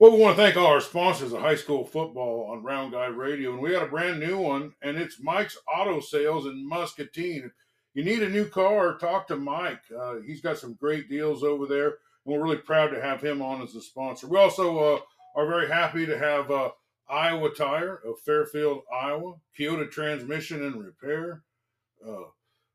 Well, we want to thank all our sponsors of high school football on Round Guy Radio, and we got a brand new one, and it's Mike's Auto Sales in Muscatine. If you need a new car, talk to Mike. Uh, he's got some great deals over there, and we're really proud to have him on as a sponsor. We also uh, are very happy to have uh, Iowa Tire of Fairfield, Iowa, Keota Transmission and Repair, uh,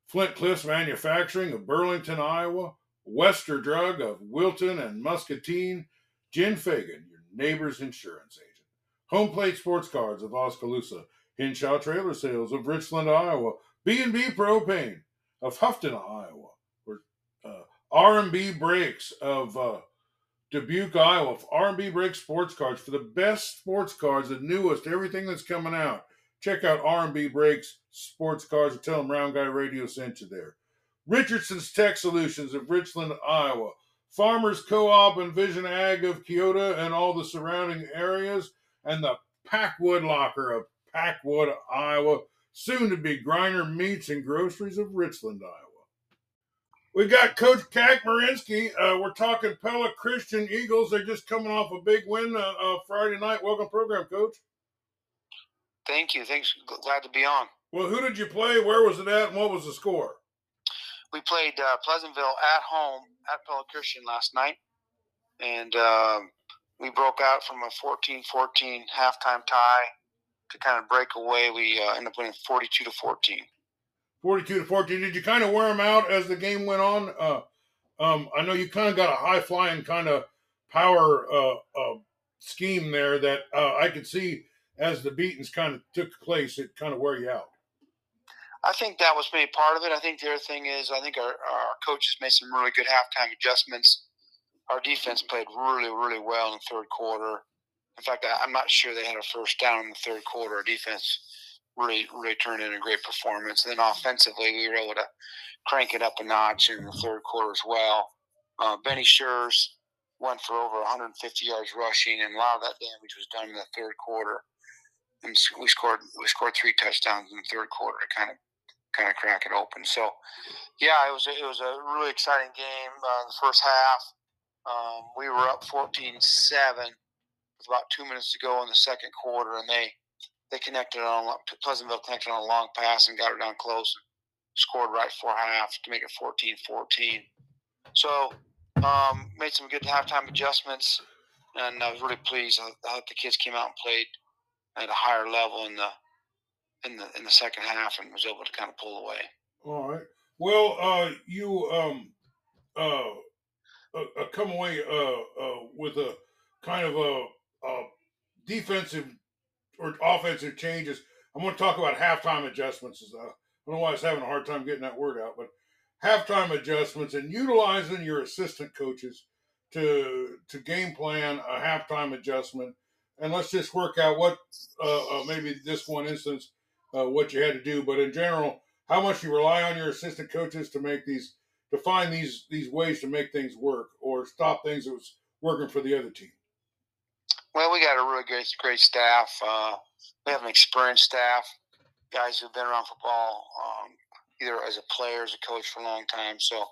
Flint Cliffs Manufacturing of Burlington, Iowa, Wester Drug of Wilton and Muscatine, Jen Fagan, neighbor's insurance agent, Home Plate Sports Cards of Oskaloosa, Hinshaw Trailer Sales of Richland, Iowa, B&B Propane of Houghton, Iowa, or uh, R&B Brakes of uh, Dubuque, Iowa. R&B Brakes Sports Cards for the best sports cards, the newest, everything that's coming out. Check out R&B Brakes Sports Cards and tell them Round Guy Radio sent you there. Richardson's Tech Solutions of Richland, Iowa. Farmers Co-op and Vision Ag of Keota and all the surrounding areas, and the Packwood Locker of Packwood, Iowa, soon to be Griner Meats and Groceries of Richland, Iowa. We got Coach Kacmarynski. Uh, we're talking Pella Christian Eagles. They're just coming off a big win uh, uh, Friday night. Welcome, program, Coach. Thank you. Thanks. Glad to be on. Well, who did you play? Where was it at? And what was the score? We played uh, Pleasantville at home at Pella last night, and um, we broke out from a 14-14 halftime tie to kind of break away. We uh, ended up winning 42 to 14. 42 to 14. Did you kind of wear them out as the game went on? Uh, um, I know you kind of got a high flying kind of power uh, uh, scheme there that uh, I could see as the beatings kind of took place, it kind of wear you out. I think that was maybe part of it. I think the other thing is I think our, our coaches made some really good halftime adjustments. Our defense played really, really well in the third quarter. In fact, I, I'm not sure they had a first down in the third quarter. Our defense really, really turned in a great performance. And then offensively, we were able to crank it up a notch in the third quarter as well. Uh, Benny Schurz went for over 150 yards rushing, and a lot of that damage was done in the third quarter. And we scored we scored three touchdowns in the third quarter to kind of kind of crack it open. So, yeah, it was a, it was a really exciting game. Uh, the first half, um, we were up 14-7 with about two minutes to go in the second quarter, and they they connected on Pleasantville connected on a long pass and got it down close and scored right before half to make it 14-14. So um, made some good halftime adjustments, and I was really pleased. I thought the kids came out and played at a higher level in the in the in the second half and was able to kind of pull away. All right. Well, uh, you um, uh, uh, uh come away uh, uh, with a kind of a, a defensive or offensive changes. I'm going to talk about halftime adjustments. I don't know why I was having a hard time getting that word out, but halftime adjustments and utilizing your assistant coaches to to game plan a halftime adjustment. And let's just work out what uh, uh, maybe this one instance uh, what you had to do, but in general, how much you rely on your assistant coaches to make these to find these these ways to make things work or stop things that was working for the other team. Well, we got a really great, great staff. Uh, we have an experienced staff, guys who've been around football, um, either as a player, as a coach for a long time. So,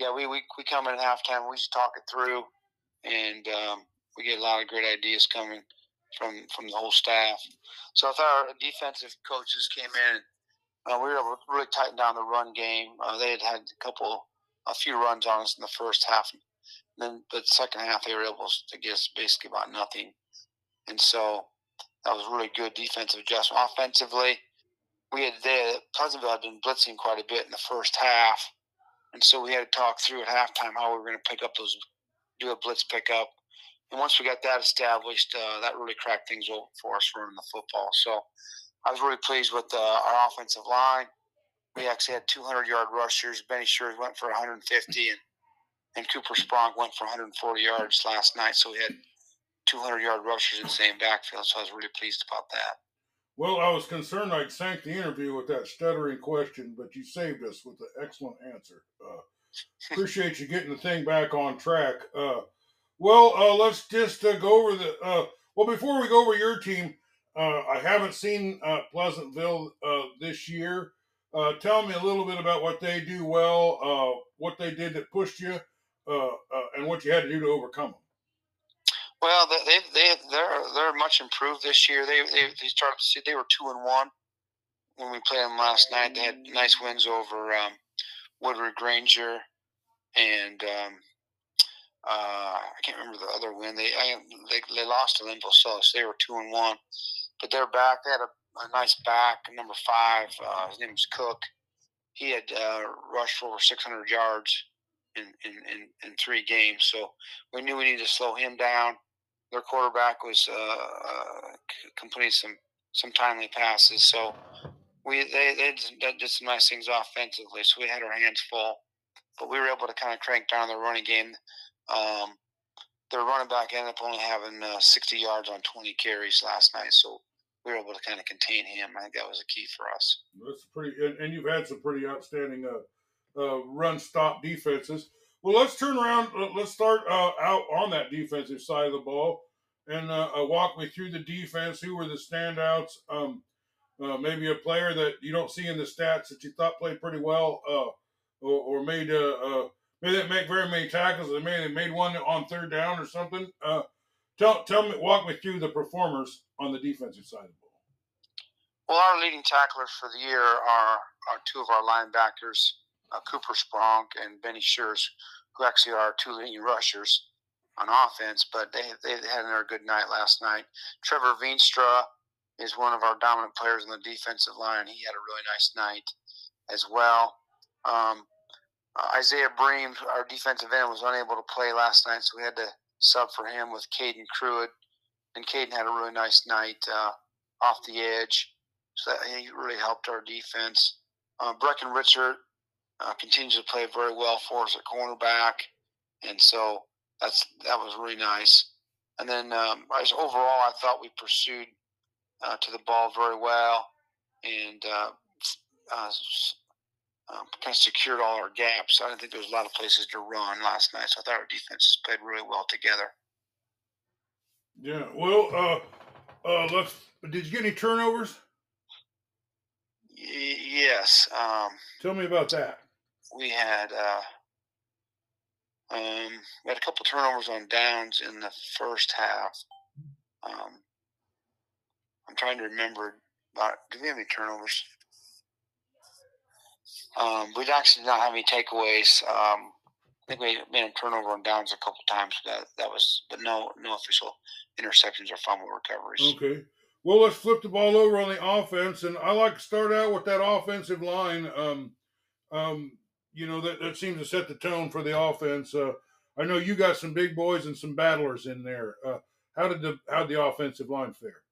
yeah, we, we, we come in at halftime, we just talk it through, and um, we get a lot of great ideas coming from from the whole staff. So, if our defensive coaches came in, uh, we were able to really tighten down the run game. Uh, they had had a couple, a few runs on us in the first half, and then, but the second half they were able to get us basically about nothing, and so that was really good defensive adjustment. Offensively, we had they, Pleasantville had been blitzing quite a bit in the first half, and so we had to talk through at halftime how we were going to pick up those, do a blitz pickup, and once we got that established, uh, that really cracked things open for us running the football. So I was really pleased with uh, our offensive line. We actually had 200 yard rushers. Benny Schurz went for 150, and and Cooper Spronk went for 140 yards last night. So we had 200 yard rushers in the same backfield. So I was really pleased about that. Well, I was concerned I'd sank the interview with that stuttering question, but you saved us with an excellent answer. Uh, appreciate you getting the thing back on track. Uh, well, uh, let's just uh, go over the. Uh, well, before we go over your team, uh, I haven't seen Pleasantville this year. tell me a little bit about what they do well, what they did that pushed you, uh, uh, and what you had to do to overcome them. Well, they they they're they're much improved this year. They they, they started they were two and one when we played them last night. They had nice wins over um, Woodward Granger and um, uh, I can't remember the other win. They I, they they lost to Lynnville Sullis. They were two and one, but they're back. They had a, a nice back, number five. Uh, his name was Cook. He had uh, rushed for over 600 yards in, in, in, in, three games. So we knew we needed to slow him down. Their quarterback was uh, uh, completing some some timely passes. So we they, they did some nice things offensively. So we had our hands full, but we were able to kind of crank down the running game. Um, their running back ended up only having uh, 60 yards on 20 carries last night. So we were able to kind of contain him. I think that was a key for us. That's pretty, and, and you've had some pretty outstanding uh, uh, run stop defenses. Well, let's turn around. Let's start uh, out on that defensive side of the ball and uh, uh, walk me through the defense. Who were the standouts? Um, uh, maybe a player that you don't see in the stats that you thought played pretty well, or, or, made maybe they didn't make very many tackles. They made they made one on third down or something. Uh, tell tell me, walk me through the performers on the defensive side of the ball. Well, our leading tacklers for the year are, are two of our linebackers, uh, Cooper Spronk and Benny Shears, who actually are two leading rushers on offense, but they, they had another good night last night. Trevor Veenstra is one of our dominant players on the defensive line. He had a really nice night as well. Um, uh, Isaiah Bream, our defensive end, was unable to play last night, so we had to sub for him with Caden Truitt. And Caden had a really nice night uh, off the edge. So that, he really helped our defense. Uh, Brecken Richard uh, continues to play very well for us at cornerback, and so that's that was really nice. And then um, overall, I thought we pursued uh, to the ball very well, and uh, um, kind of secured all our gaps. I didn't think there was a lot of places to run last night, so I thought our defense played really well together. Yeah. Well, uh, uh, let's. Did you get any turnovers? Y- yes. Um, Tell me about that. We had uh, um, we had a couple turnovers on downs in the first half. Um, I'm trying to remember. About, do we have any turnovers? Um, we actually did not have any takeaways. Um, I think we made a turnover on downs a couple times. That that was, but no no official interceptions or fumble recoveries. Okay. Well, let's flip the ball over on the offense, and I like to start out with that offensive line. Um, um, you know that that seems to set the tone for the offense. Uh, I know you got some big boys and some battlers in there. Uh, how did the how did the offensive line fare?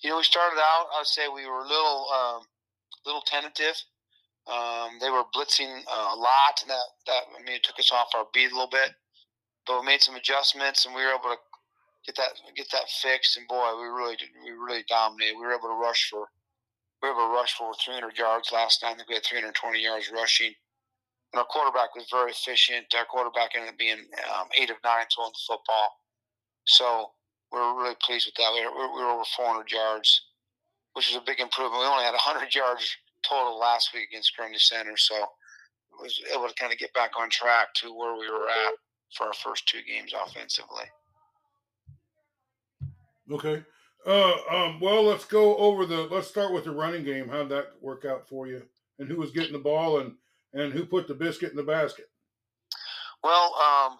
You know, we started out. I'd say we were a little um, little tentative. Um, they were blitzing uh, a lot, and that that I mean it took us off our beat a little bit. But we made some adjustments, and we were able to get that get that fixed. And boy, we really did, we really dominated. We were able to rush for we were able to rush for 300 yards last night. I think we had 320 yards rushing. And our quarterback was very efficient. Our quarterback ended up being um, eight of nine throwing the football. So we were really pleased with that. We were, we were over 400 yards, which is a big improvement. We only had 100 yards total last week against Grundy Center. So I was able to kind of get back on track to where we were at for our first two games offensively. Okay. Uh, um, well, let's go over the. Let's start with the running game. How'd that work out for you? And who was getting the ball, and and who put the biscuit in the basket? Well, um,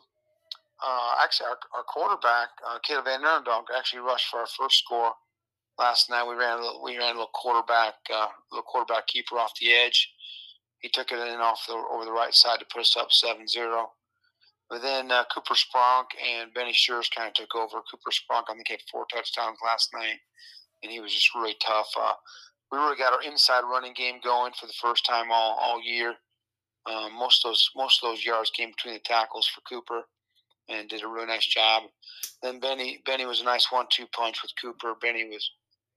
uh, actually, our, our quarterback, uh, Caleb Van actually rushed for our first score last night. We ran a little, we ran a little quarterback, uh, little quarterback keeper off the edge. He took it in off the over the right side to put us up 7-0. But then uh, Cooper Spronk and Benny Shears kind of took over. Cooper Spronk, I think, had four touchdowns last night, and he was just really tough. Uh, we really got our inside running game going for the first time all, all year. Um, most of those most of those yards came between the tackles for Cooper, and did a really nice job. Then Benny Benny was a nice one-two punch with Cooper. Benny was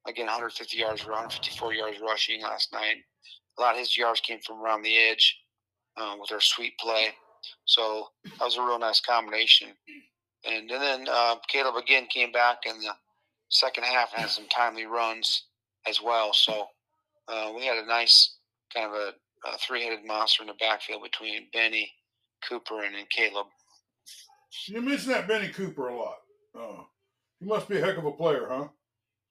again 150 yards, 154 yards rushing last night. A lot of his yards came from around the edge uh, with our sweep play. So that was a real nice combination. And, and then uh, Caleb again came back in the second half and had some timely runs as well. So uh, we had a nice kind of a, a three-headed monster in the backfield between Benny, Cooper, and then Caleb. You mentioned that Benny Cooper a lot. Oh, he must be a heck of a player, huh?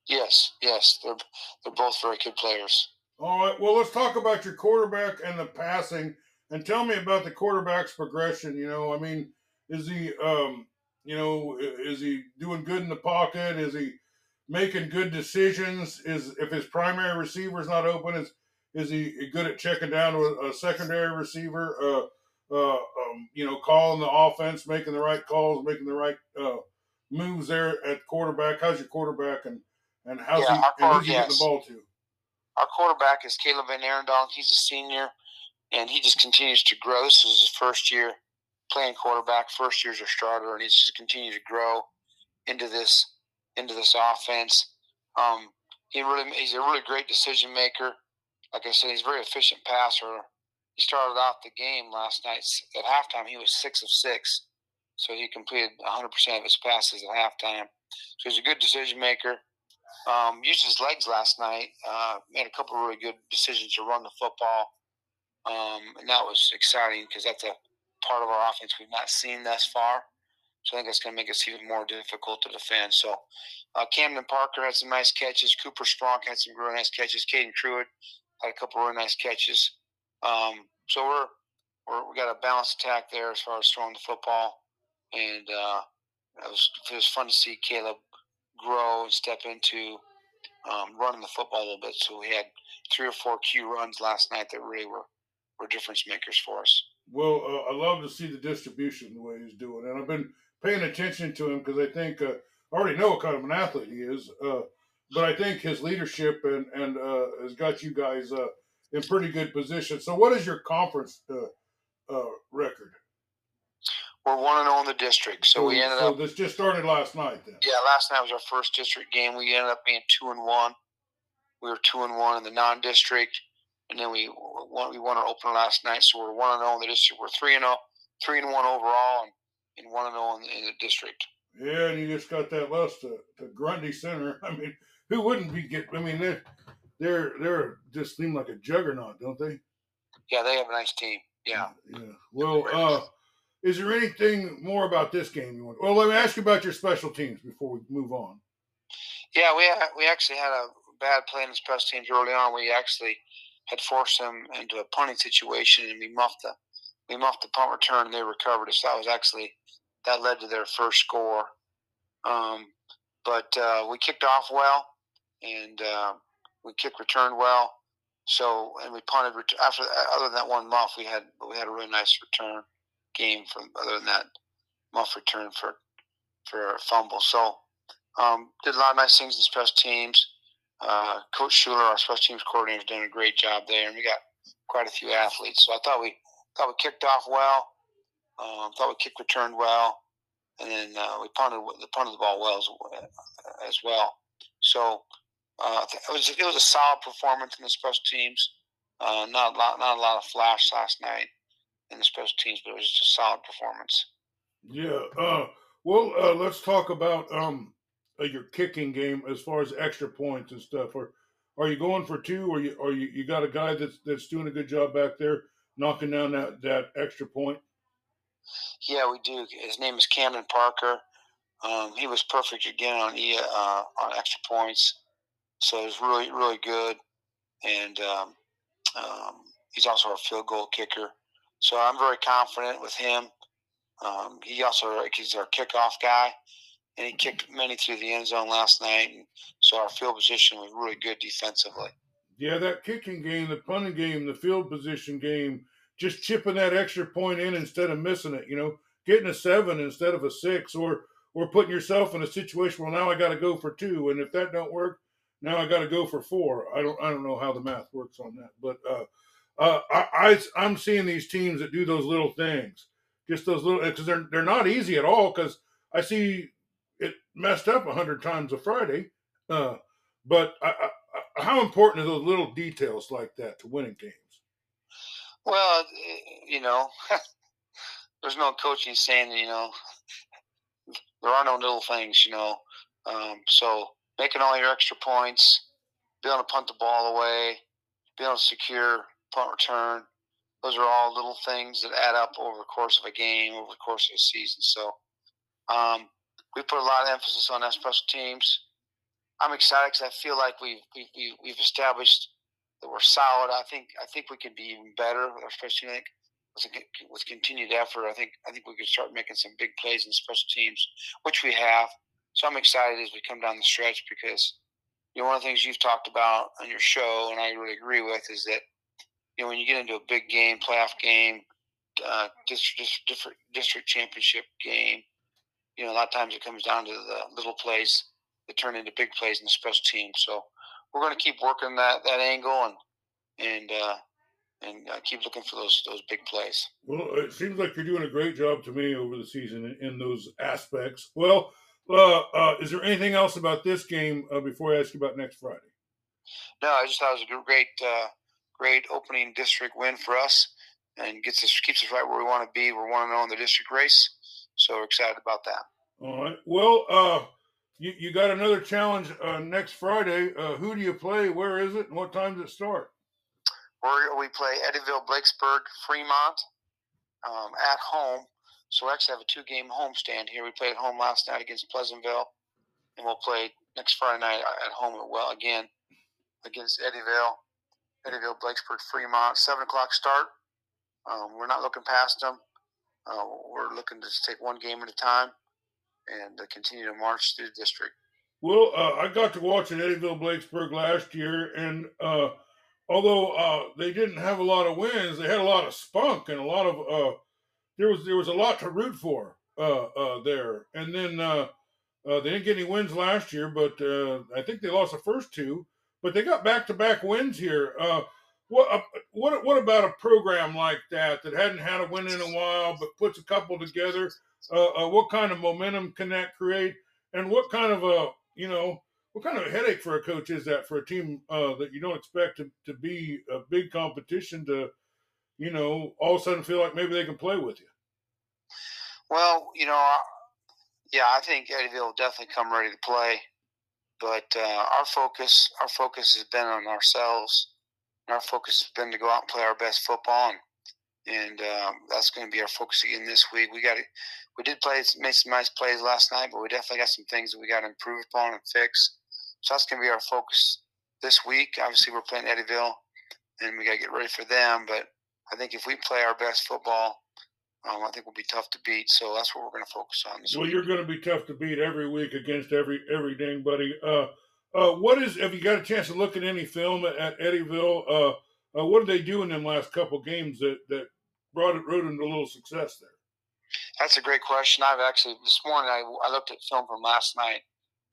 Yes, yes, they're they're both very good players. All right. Well, let's talk about your quarterback and the passing, and tell me about the quarterback's progression. You know, I mean, is he, um, you know, is he doing good in the pocket? Is he making good decisions? Is if his primary receiver is not open, is is he good at checking down with a secondary receiver? Uh, uh, um, you know, calling the offense, making the right calls, making the right uh, moves there at quarterback. How's your quarterback and and how's yeah, he, and who's he yes. the ball to? Our quarterback is Caleb Van Arendonk. He's a senior, and he just continues to grow. This is his first year playing quarterback, first year as a starter, and he's just continued to grow into this into this offense. Um, he really he's a really great decision maker. Like I said, he's a very efficient passer. He started off the game last night at halftime. He was six of six, so he completed 100% of his passes at halftime. So he's a good decision maker. Um, used his legs last night. Uh, made a couple really good decisions to run the football, um, and that was exciting because that's a part of our offense we've not seen thus far. So I think that's going to make us even more difficult to defend. So uh, Camden Parker had some nice catches. Cooper Spronk had some really nice catches. Caden Truitt had a couple really nice catches. Um, so we're, we're we got a balanced attack there as far as throwing the football, and uh, it was it was fun to see Caleb grow and step into um, running the football a little bit. So we had three or four key runs last night that really were were difference makers for us. Well, uh, I love to see the distribution the way he's doing, and I've been paying attention to him because I think uh, I already know what kind of an athlete he is. Uh, but I think his leadership and and uh, has got you guys uh, in pretty good position. So, what is your conference uh, record? We're one and zero oh in the district, so, we ended so up. this just started last night, then. Yeah, last night was our first district game. We ended up being two and one. We were two and one in the non-district, and then we won. We won our opener last night, so we're one and zero oh in the district. We're three and zero, three and one overall, and one and zero in, the district. Yeah, and you just got that loss to, to Grundy Center. I mean, who wouldn't be get? I mean, they're they're they're just seem like a juggernaut, don't they? Yeah, they have a nice team. Yeah. Yeah. Well, uh, is there anything more about this game you want? Well, let me ask you about your special teams before we move on. Yeah, we we actually had a bad play in the special teams early on. We actually had forced them into a punting situation, and we muffed the we muffed the punt return and they recovered. So that was actually that led to their first score. Um, but uh, we kicked off well, and uh, we kicked returned well. So and we punted after other than that one muff, we had we had a really nice return game from other than that muff return for for a fumble. So um, did a lot of nice things in special teams. Uh, Coach Schuler, our special teams coordinator, has done a great job there, and we got quite a few athletes. So I thought we thought we kicked off well. Um, thought we kick returned well, and then uh, we punted the punted the ball well as, as well. So uh, it was it was a solid performance in the special teams. Uh, not a lot not a lot of flash last night in the special teams, but it was just a solid performance. Yeah. Uh, well, uh, let's talk about um, uh, your kicking game as far as extra points and stuff. Or are you going for two, or you or you, you got a guy that's that's doing a good job back there? knocking down that, that extra point? Yeah, we do. His name is Camden Parker. Um, he was perfect again on uh, on extra points, so it was really really good. And um, um, he's also our field goal kicker, so I'm very confident with him. Um, he also he's our kickoff guy, and he kicked many through the end zone last night. And so our field position was really good defensively. Yeah, that kicking game, the punting game, the field position game, just chipping that extra point in instead of missing it, you know, getting a seven instead of a six, or or putting yourself in a situation where now I got to go for two, and if that don't work, now I got to go for four. I don't I don't know how the math works on that, but uh, uh, I, I am seeing these teams that do those little things, just those little because they're they're not easy at all. Because I see it messed up a hundred times a Friday, uh, but I, how important are those little details like that to winning games? Well, you know, there's no coaching saying you know there are no little things, you know. Um, so making all your extra points, being able to punt the ball away, being able to secure punt return, those are all little things that add up over the course of a game, over the course of a season. So, um, we put a lot of emphasis on special teams. I'm excited because I feel like we've, we've we've established that we're solid. I think I think we can be even better, with especially like with, with continued effort. I think I think we can start making some big plays in special teams, which we have. So I'm excited as we come down the stretch because you know one of the things you've talked about on your show, and I really agree with, is that you know when you get into a big game, playoff game, uh, district, district district championship game, you know a lot of times it comes down to the little plays that turn into big plays in the special team. So we're going to keep working that that angle and and uh, and uh, keep looking for those those big plays. Well, it seems like you're doing a great job to me over the season in, in those aspects. Well, uh, uh, is there anything else about this game uh, before I ask you about next Friday? No, I just thought it was a great uh, great opening district win for us, and gets us keeps us right where we want to be. We're one to know in the district race, so we're excited about that. All right. Well, uh, you you got another challenge next Friday. who do you play? Where is it? And what time does it start? We're, we play Eddyville, Blakesburg, Fremont um, at home. So we actually have a two game homestand here. We played at home last night against Pleasantville, and we'll play next Friday night at home well again against Eddyville, Eddyville, Blakesburg, Fremont. Seven o'clock start. Um, we're not looking past them. Uh, we're looking to take one game at a time and uh, continue to march through the district. Well, uh, I got to watch at Eddyville, Blakesburg last year, and uh, although uh, they didn't have a lot of wins, they had a lot of spunk and a lot of uh, there was there was a lot to root for there. And then they didn't get any wins last year, but I think they lost the first two. But they got back to back wins here. Uh, what uh, what what about a program like that that hadn't had a win in a while, but puts a couple together? Uh, what kind of momentum can that create? And what kind of a you know what kind of a headache for a coach is that for a team uh, that you don't expect to, to be a big competition to, you know, all of a sudden feel like maybe they can play with you? Well, you know, yeah, I think Eddyville will definitely come ready to play, but uh, our focus, our focus has been on ourselves. Our focus has been to go out and play our best football, and and um, that's going to be our focus again this week. We got we did play, made some nice plays last night, but we definitely got some things that we got to improve upon and fix. So that's going to be our focus this week. Obviously, we're playing Eddyville, and we got to get ready for them. But I think if we play our best football, um, I think we'll be tough to beat. So that's what we're going to focus on. well, week. you're going to be tough to beat every week against every every dang buddy. Uh, uh, what is? Have you got a chance to look at any film at, at Eddyville? Uh, uh, what did they do in them last couple games that that brought it rooted into a little success there? That's a great question. I've actually this morning I, I looked at film from last night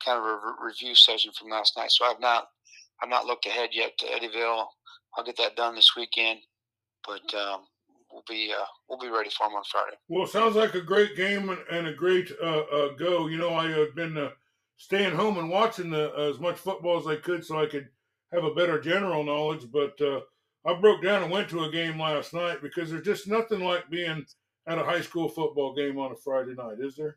kind of a re- review session from last night. So I've not I've not looked ahead yet to Eddyville. I'll get that done this weekend, but um, we'll be uh, we'll be ready for them on Friday. Well, it sounds like a great game and a great uh, uh, go. You know, I had been uh, staying home and watching the, as much football as I could so I could have a better general knowledge. But uh, I broke down and went to a game last night because there's just nothing like being at a high school football game on a Friday night, is there?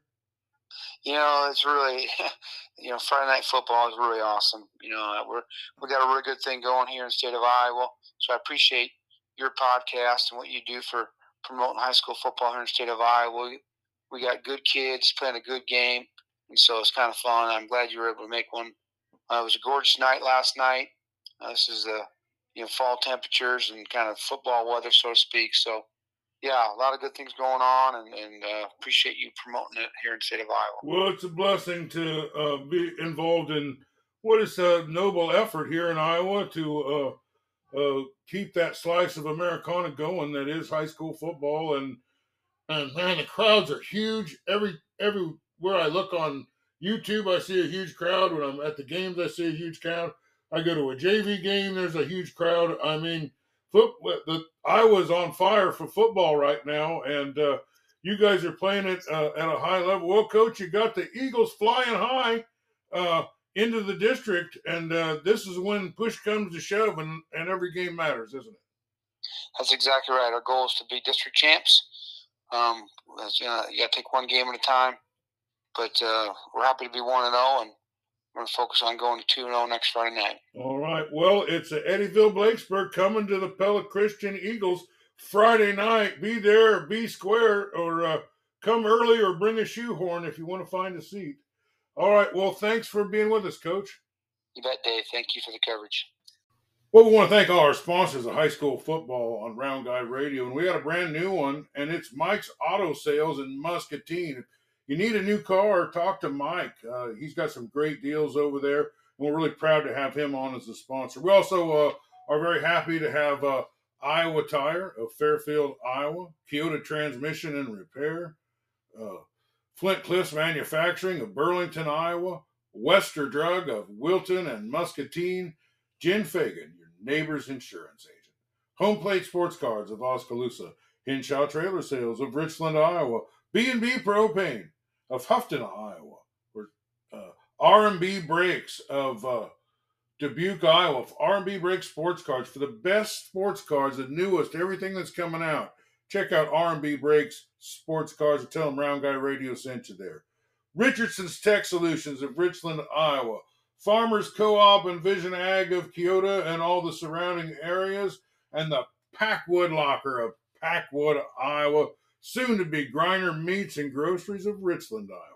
you know, it's really, you know, Friday night football is really awesome. You know, we're we got a really good thing going here in the state of Iowa. So I appreciate your podcast and what you do for promoting high school football here in the state of Iowa. We, got good kids playing a good game, and so it's kind of fun. I'm glad you were able to make one. Uh, it was a gorgeous night last night. Uh, this is the you know fall temperatures and kind of football weather, so to speak. So yeah, a lot of good things going on, and, and uh, appreciate you promoting it here in the state of Iowa. Well, it's a blessing to uh, be involved in what is a noble effort here in Iowa to uh, keep that slice of Americana going that is high school football, and and man, the crowds are huge. Every everywhere I look on YouTube, I see a huge crowd. When I'm at the games, I see a huge crowd. I go to a JV game, there's a huge crowd. I mean foot the Iowa's on fire for football right now, and uh, you guys are playing it uh, at a high level. Well, coach, you got the Eagles flying high uh, into the district, and uh, this is when push comes to shove, and, and every game matters, isn't it? That's exactly right. Our goal is to be district champs. Um, you, know, you got to take one game at a time, but uh, we're happy to be one and zero, oh, and we're going to focus on going to 2 0 next Friday night. All right. Well, it's Eddyville Blakesburg coming to the Pella Christian Eagles Friday night. Be there, be square, or uh, come early or bring a shoehorn if you want to find a seat. All right. Well, thanks for being with us, Coach. You bet, Dave. Thank you for the coverage. Well, we want to thank all our sponsors of high school football on Round Guy Radio, and we got a brand new one, and it's Mike's Auto Sales in Muscatine. If you need a new car, talk to Mike. Uh, he's got some great deals over there, and we're really proud to have him on as a sponsor. We also uh, are very happy to have uh, Iowa Tire of Fairfield, Iowa, Keota Transmission and Repair, uh, Flint Cliffs Manufacturing of Burlington, Iowa, Wester Drug of Wilton and Muscatine, Jen Fagan, your neighbor's insurance agent, Home Plate Sports Cards of Oskaloosa, Hinshaw Trailer Sales of Richland, Iowa, B&B Propane of Houghton, Iowa, or uh, R&B Brakes of uh, Dubuque, Iowa. R&B Brakes Sports Cards for the best sports cards, the newest, everything that's coming out. Check out R&B Brakes Sports Cars, and tell them Round Guy Radio sent you there. Richardson's Tech Solutions of Richland, Iowa. Farmers Co-op and Vision Ag of Keota and all the surrounding areas, and the Packwood Locker of Packwood, Iowa, soon to be Griner Meats and Groceries of Richland, Iowa.